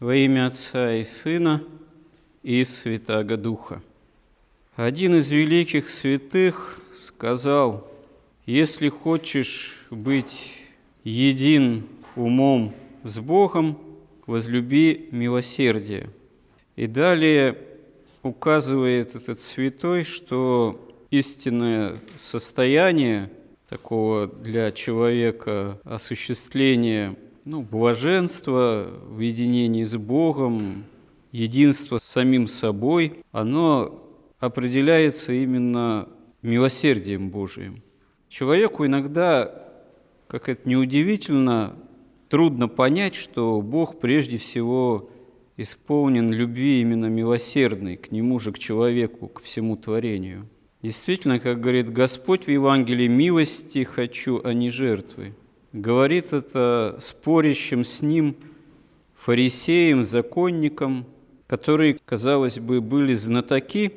Во имя Отца и Сына и Святаго Духа. Один из великих святых сказал, если хочешь быть един умом с Богом, возлюби милосердие. И далее указывает этот святой, что истинное состояние такого для человека осуществления ну, блаженства в единении с Богом, единство с самим собой, оно определяется именно милосердием Божиим. Человеку иногда, как это неудивительно, трудно понять, что Бог прежде всего исполнен любви именно милосердной к Нему же, к человеку, к всему творению – Действительно, как говорит Господь в Евангелии, милости хочу, а не жертвы. Говорит это спорящим с ним фарисеям, законникам, которые, казалось бы, были знатоки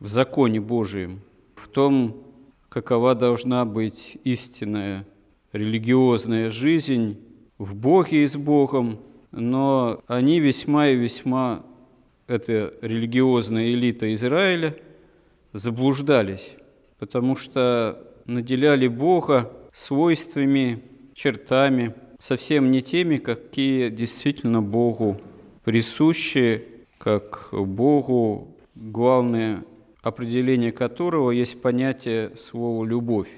в законе Божием, в том, какова должна быть истинная религиозная жизнь в Боге и с Богом, но они весьма и весьма, это религиозная элита Израиля – заблуждались, потому что наделяли Бога свойствами, чертами, совсем не теми, какие действительно Богу присущи, как Богу, главное определение которого есть понятие слова «любовь»,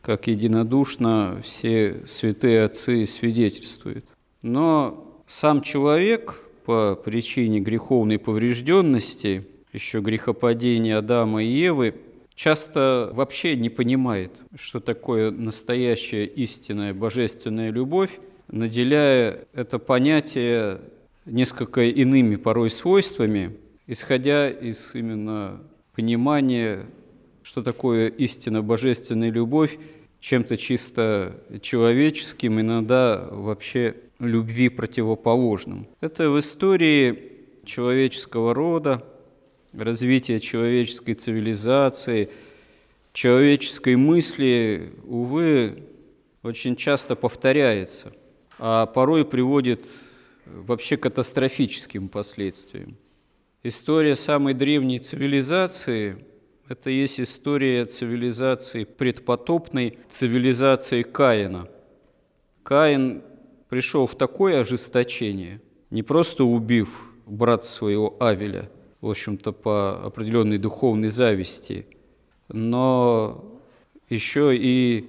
как единодушно все святые отцы свидетельствуют. Но сам человек по причине греховной поврежденности – еще грехопадения Адама и Евы, часто вообще не понимает, что такое настоящая истинная божественная любовь, наделяя это понятие несколько иными порой свойствами, исходя из именно понимания, что такое истинно божественная любовь, чем-то чисто человеческим, иногда вообще любви противоположным. Это в истории человеческого рода развитие человеческой цивилизации, человеческой мысли, увы, очень часто повторяется, а порой приводит вообще катастрофическим последствиям. История самой древней цивилизации – это есть история цивилизации предпотопной, цивилизации Каина. Каин пришел в такое ожесточение, не просто убив брата своего Авеля – в общем-то, по определенной духовной зависти, но еще и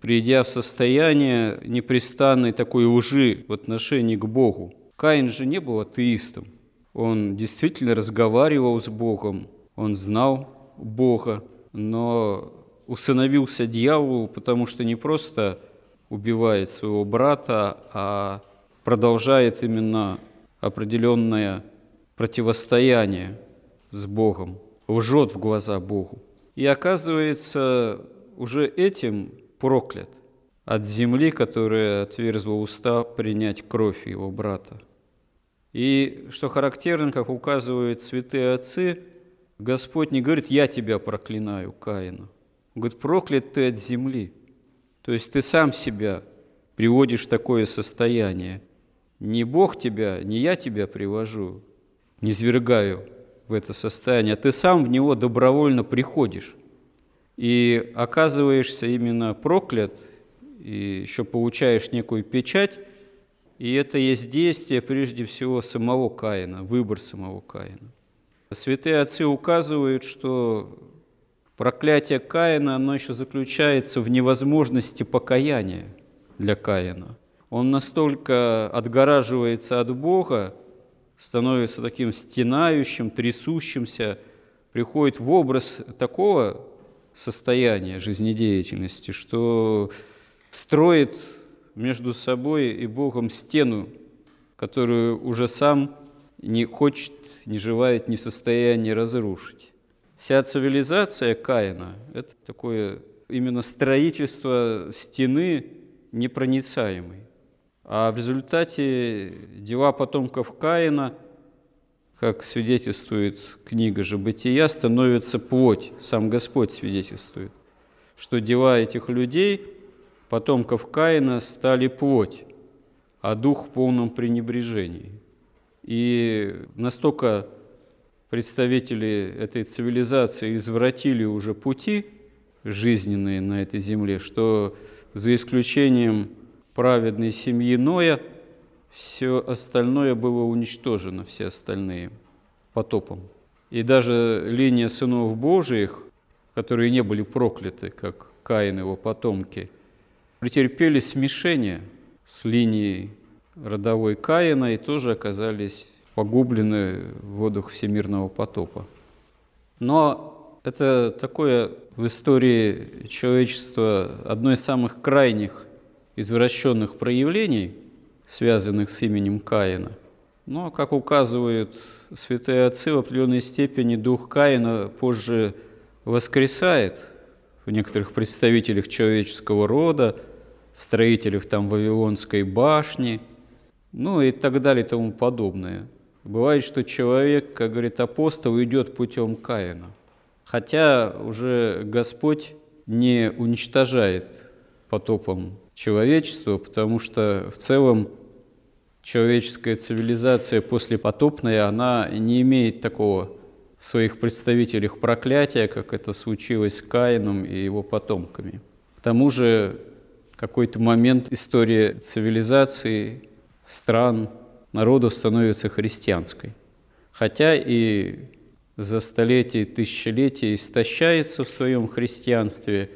придя в состояние непрестанной такой лжи в отношении к Богу. Каин же не был атеистом. Он действительно разговаривал с Богом, он знал Бога, но усыновился дьяволу, потому что не просто убивает своего брата, а продолжает именно определенное противостояние с Богом, лжет в глаза Богу. И оказывается, уже этим проклят от земли, которая отверзла уста принять кровь его брата. И что характерно, как указывают святые отцы, Господь не говорит «я тебя проклинаю, Каина». Он говорит «проклят ты от земли». То есть ты сам себя приводишь в такое состояние. Не Бог тебя, не я тебя привожу, не свергаю в это состояние, ты сам в него добровольно приходишь и оказываешься именно проклят, и еще получаешь некую печать, и это есть действие прежде всего самого Каина, выбор самого Каина. Святые отцы указывают, что проклятие Каина, оно еще заключается в невозможности покаяния для Каина. Он настолько отгораживается от Бога, становится таким стенающим, трясущимся, приходит в образ такого состояния жизнедеятельности, что строит между собой и Богом стену, которую уже сам не хочет, не желает, не в состоянии разрушить. Вся цивилизация Каина – это такое именно строительство стены непроницаемой. А в результате дела потомков Каина, как свидетельствует книга же «Бытия», становятся плоть. Сам Господь свидетельствует, что дела этих людей, потомков Каина, стали плоть, а дух в полном пренебрежении. И настолько представители этой цивилизации извратили уже пути жизненные на этой земле, что за исключением праведной семьи Ноя все остальное было уничтожено, все остальные, потопом. И даже линия сынов Божиих, которые не были прокляты, как Каин и его потомки, претерпели смешение с линией родовой Каина и тоже оказались погублены в водах всемирного потопа. Но это такое в истории человечества одно из самых крайних извращенных проявлений, связанных с именем Каина. Но, как указывают святые отцы, в определенной степени дух Каина позже воскресает в некоторых представителях человеческого рода, в строителях там Вавилонской башни, ну и так далее и тому подобное. Бывает, что человек, как говорит апостол, идет путем Каина. Хотя уже Господь не уничтожает потопом человечество, потому что в целом человеческая цивилизация после потопная, она не имеет такого в своих представителях проклятия, как это случилось с Каином и его потомками. К тому же какой-то момент истории цивилизации, стран, народов становится христианской. Хотя и за столетия и тысячелетия истощается в своем христианстве,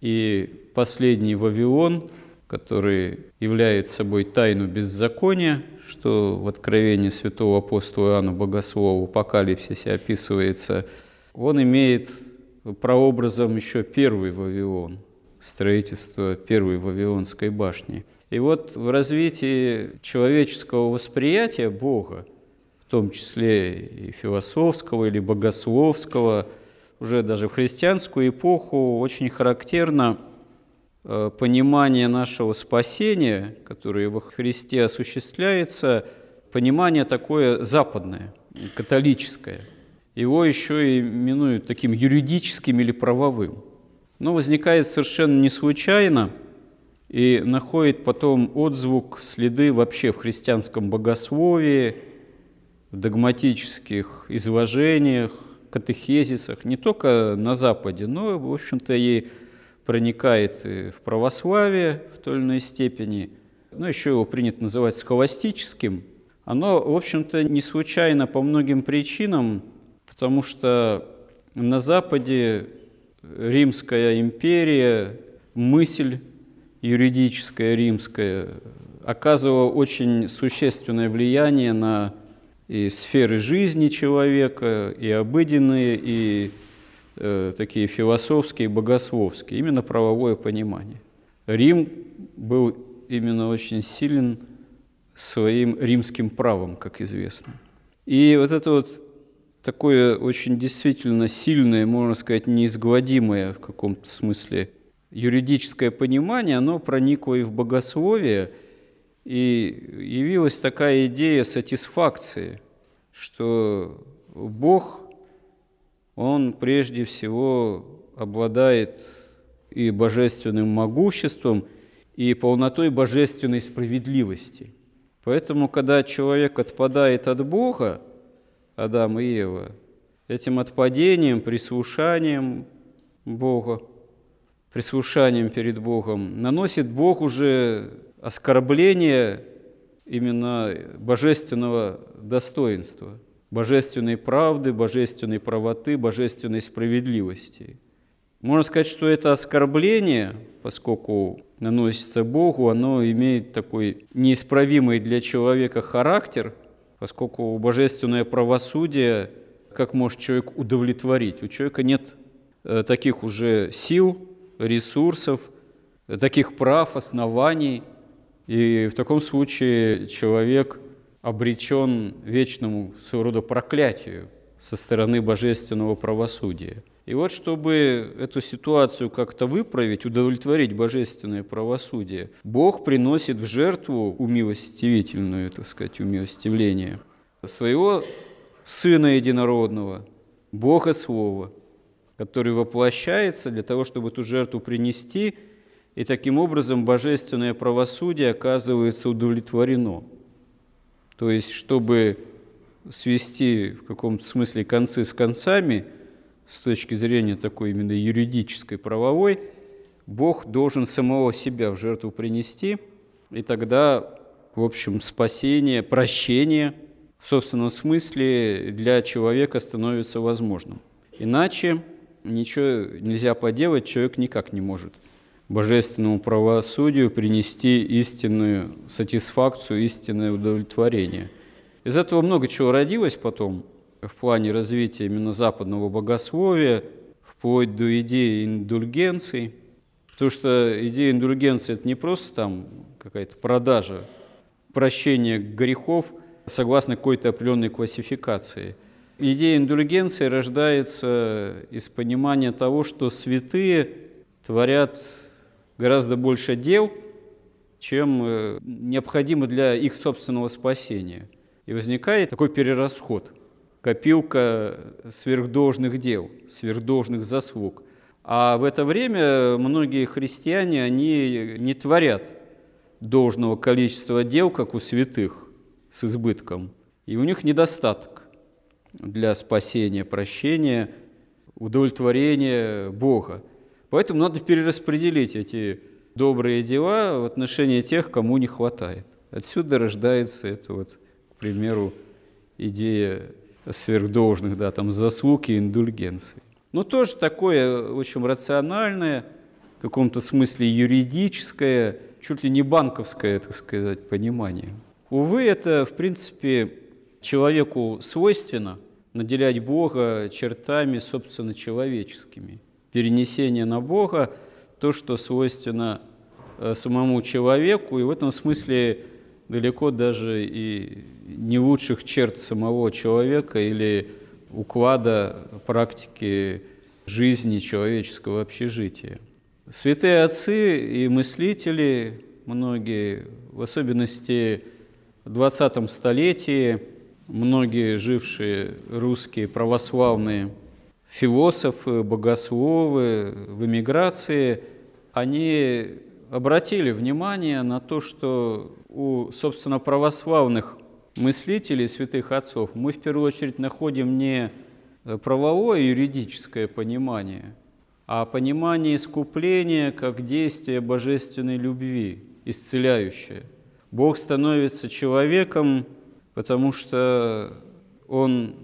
и последний Вавилон, который является собой тайну беззакония, что в Откровении святого апостола Иоанна Богослова в Апокалипсисе описывается, он имеет прообразом еще первый Вавилон, строительство первой Вавилонской башни. И вот в развитии человеческого восприятия Бога, в том числе и философского или богословского, уже даже в христианскую эпоху очень характерно Э, понимание нашего спасения, которое во Христе осуществляется, понимание такое западное, католическое. Его еще и именуют таким юридическим или правовым. Но возникает совершенно не случайно и находит потом отзвук, следы вообще в христианском богословии, в догматических изложениях, катехезисах, не только на Западе, но, в общем-то, и проникает в православие в той или иной степени, ну, еще его принято называть схоластическим, оно, в общем-то, не случайно по многим причинам, потому что на Западе Римская империя, мысль юридическая римская оказывала очень существенное влияние на и сферы жизни человека, и обыденные, и э, такие философские, богословские, именно правовое понимание. Рим был именно очень силен своим римским правом, как известно. И вот это вот такое очень действительно сильное, можно сказать, неизгладимое в каком-то смысле юридическое понимание, оно проникло и в богословие, и явилась такая идея сатисфакции, что Бог он прежде всего обладает и божественным могуществом, и полнотой божественной справедливости. Поэтому, когда человек отпадает от Бога, Адам и Ева, этим отпадением, прислушанием Бога, прислушанием перед Богом, наносит Бог уже оскорбление именно божественного достоинства – божественной правды, божественной правоты, божественной справедливости. Можно сказать, что это оскорбление, поскольку наносится Богу, оно имеет такой неисправимый для человека характер, поскольку божественное правосудие, как может человек удовлетворить? У человека нет э, таких уже сил, ресурсов, таких прав, оснований. И в таком случае человек обречен вечному своего рода проклятию со стороны божественного правосудия. И вот, чтобы эту ситуацию как-то выправить, удовлетворить божественное правосудие, Бог приносит в жертву умилостивительную, так сказать, умилостивление своего Сына Единородного, Бога Слова, который воплощается для того, чтобы эту жертву принести, и таким образом божественное правосудие оказывается удовлетворено – То есть, чтобы свести в каком-то смысле концы с концами, с точки зрения такой именно юридической, правовой, Бог должен самого себя в жертву принести, и тогда, в общем, спасение, прощение в собственном смысле для человека становится возможным. Иначе ничего нельзя поделать, человек никак не может божественному правосудию принести истинную сатисфакцию, истинное удовлетворение. Из этого много чего родилось потом в плане развития именно западного богословия, вплоть до идеи индульгенций. Потому что идея индульгенции – это не просто там какая-то продажа, прощения грехов согласно какой-то определенной классификации. Идея индульгенции рождается из понимания того, что святые творят гораздо больше дел, чем э, необходимо для их собственного спасения. И возникает такой перерасход, копилка сверхдолжных дел, сверхдолжных заслуг. А в это время многие христиане, они не творят должного количества дел, как у святых, с избытком. И у них недостаток для спасения, прощения, удовлетворения Бога. Поэтому надо перераспределить эти добрые дела в отношении тех, кому не хватает. Отсюда рождается это вот, к примеру, идея сверхдолжных, да, там, заслуг и индульгенций. Но тоже такое, в общем, рациональное, в каком-то смысле юридическое, чуть ли не банковское, так сказать, понимание. Увы, это, в принципе, человеку свойственно наделять Бога чертами, собственно, человеческими – перенесение на Бога, то, что свойственно э, самому человеку, и в этом смысле далеко даже и не лучших черт самого человека или уклада практики жизни человеческого общежития. Святые отцы и мыслители, многие, в особенности в 20 столетии, многие жившие русские православные философы, богословы в эмиграции, они обратили внимание на то, что у, собственно, православных мыслителей, святых отцов, мы в первую очередь находим не правовое юридическое понимание, а понимание искупления как действие божественной любви, исцеляющее. Бог становится человеком, потому что Он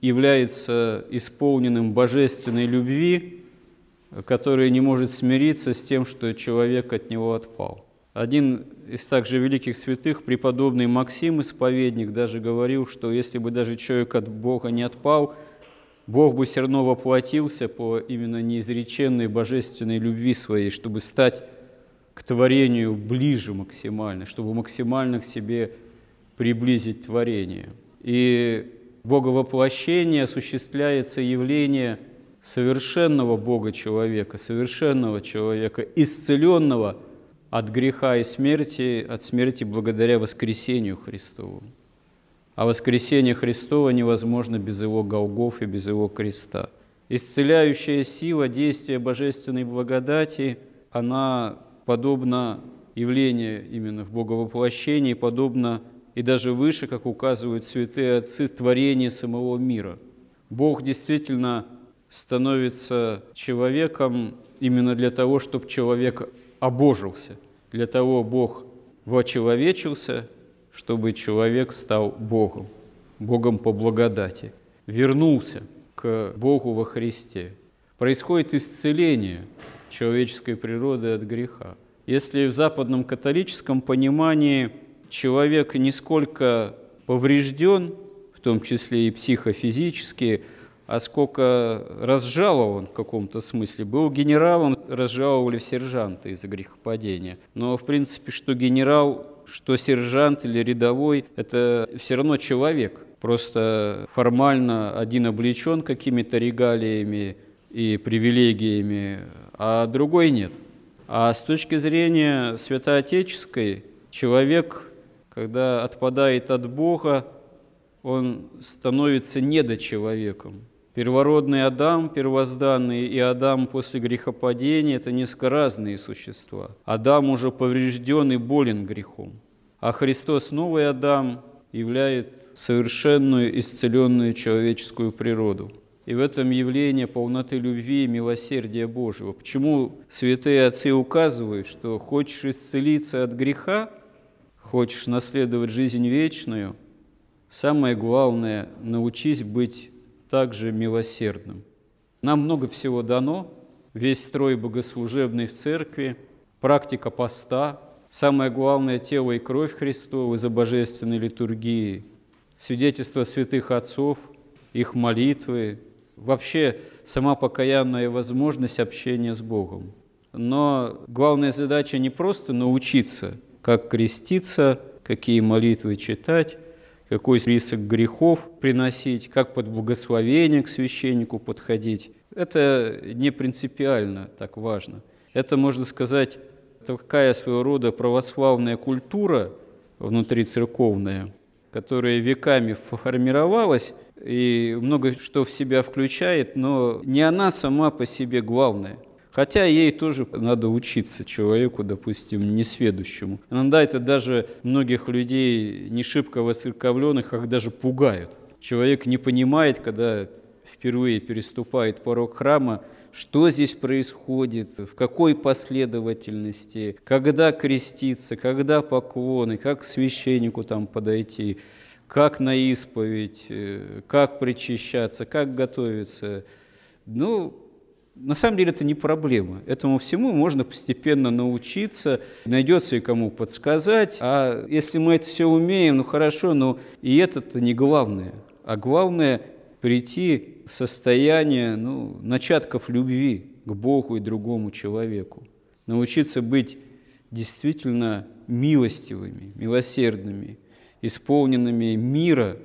является исполненным божественной любви, который не может смириться с тем, что человек от него отпал. Один из также великих святых, преподобный Максим, исповедник, даже говорил, что если бы даже человек от Бога не отпал, Бог бы все равно воплотился по именно неизреченной божественной любви своей, чтобы стать к творению ближе максимально, чтобы максимально к себе приблизить творение. И Боговоплощение осуществляется явление совершенного Бога-человека, совершенного человека, исцеленного от греха и смерти, от смерти благодаря воскресению Христову. А воскресение Христова невозможно без Его голгов и без Его креста. Исцеляющая сила действия божественной благодати, она подобна явлению именно в Боговоплощении, подобна и даже выше, как указывают святые отцы, творение самого мира. Бог действительно становится человеком именно для того, чтобы человек обожился. Для того Бог вочеловечился, чтобы человек стал Богом, Богом по благодати, вернулся к Богу во Христе. Происходит исцеление человеческой природы от греха. Если в западном католическом понимании – человек не сколько поврежден, в том числе и психофизически, а сколько разжалован в каком-то смысле. Был генералом, разжаловали сержанта из-за грехопадения. Но, в принципе, что генерал, что сержант или рядовой, это все равно человек. Просто формально один облечен какими-то регалиями и привилегиями, а другой нет. А с точки зрения святоотеческой, человек когда отпадает от Бога, он становится недочеловеком. Первородный Адам, первозданный, и Адам после грехопадения – это несколько разные существа. Адам уже поврежден и болен грехом. А Христос, новый Адам, являет совершенную исцеленную человеческую природу. И в этом явление полноты любви и милосердия Божьего. Почему святые отцы указывают, что хочешь исцелиться от греха, хочешь наследовать жизнь вечную, самое главное – научись быть также милосердным. Нам много всего дано, весь строй богослужебный в церкви, практика поста, самое главное – тело и кровь Христова за божественной литургии, свидетельство святых отцов, их молитвы, вообще сама покаянная возможность общения с Богом. Но главная задача не просто научиться, как креститься, какие молитвы читать, какой список грехов приносить, как под благословение к священнику подходить. Это не принципиально так важно. Это, можно сказать, такая своего рода православная культура внутрицерковная, которая веками формировалась и много что в себя включает, но не она сама по себе главная. Хотя ей тоже надо учиться человеку, допустим, несведущему. Иногда это даже многих людей не шибко воцерковленных, как даже пугают. Человек не понимает, когда впервые переступает порог храма, что здесь происходит, в какой последовательности, когда креститься, когда поклоны, как к священнику там подойти как на исповедь, э, как причащаться, как готовиться. Ну, на самом деле это не проблема. Этому всему можно постепенно научиться, найдется и кому подсказать. А если мы это все умеем, ну хорошо, но и это-то не главное. А главное прийти в состояние ну, начатков любви к Богу и другому человеку. Научиться быть действительно милостивыми, милосердными – исполненными мира,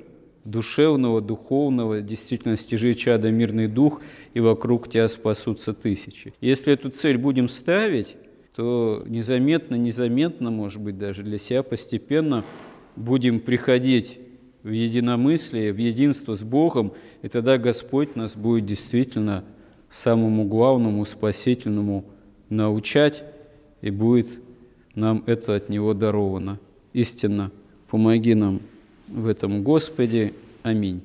душевного, духовного, действительно стяжи чада мирный дух, и вокруг тебя спасутся тысячи. Если эту цель будем ставить, то незаметно, незаметно, может быть, даже для себя постепенно будем приходить в единомыслие, в единство с Богом, и тогда Господь нас будет действительно самому главному, спасительному научать, и будет нам это от Него даровано. Истинно. Помоги нам в этом, Господи. Аминь.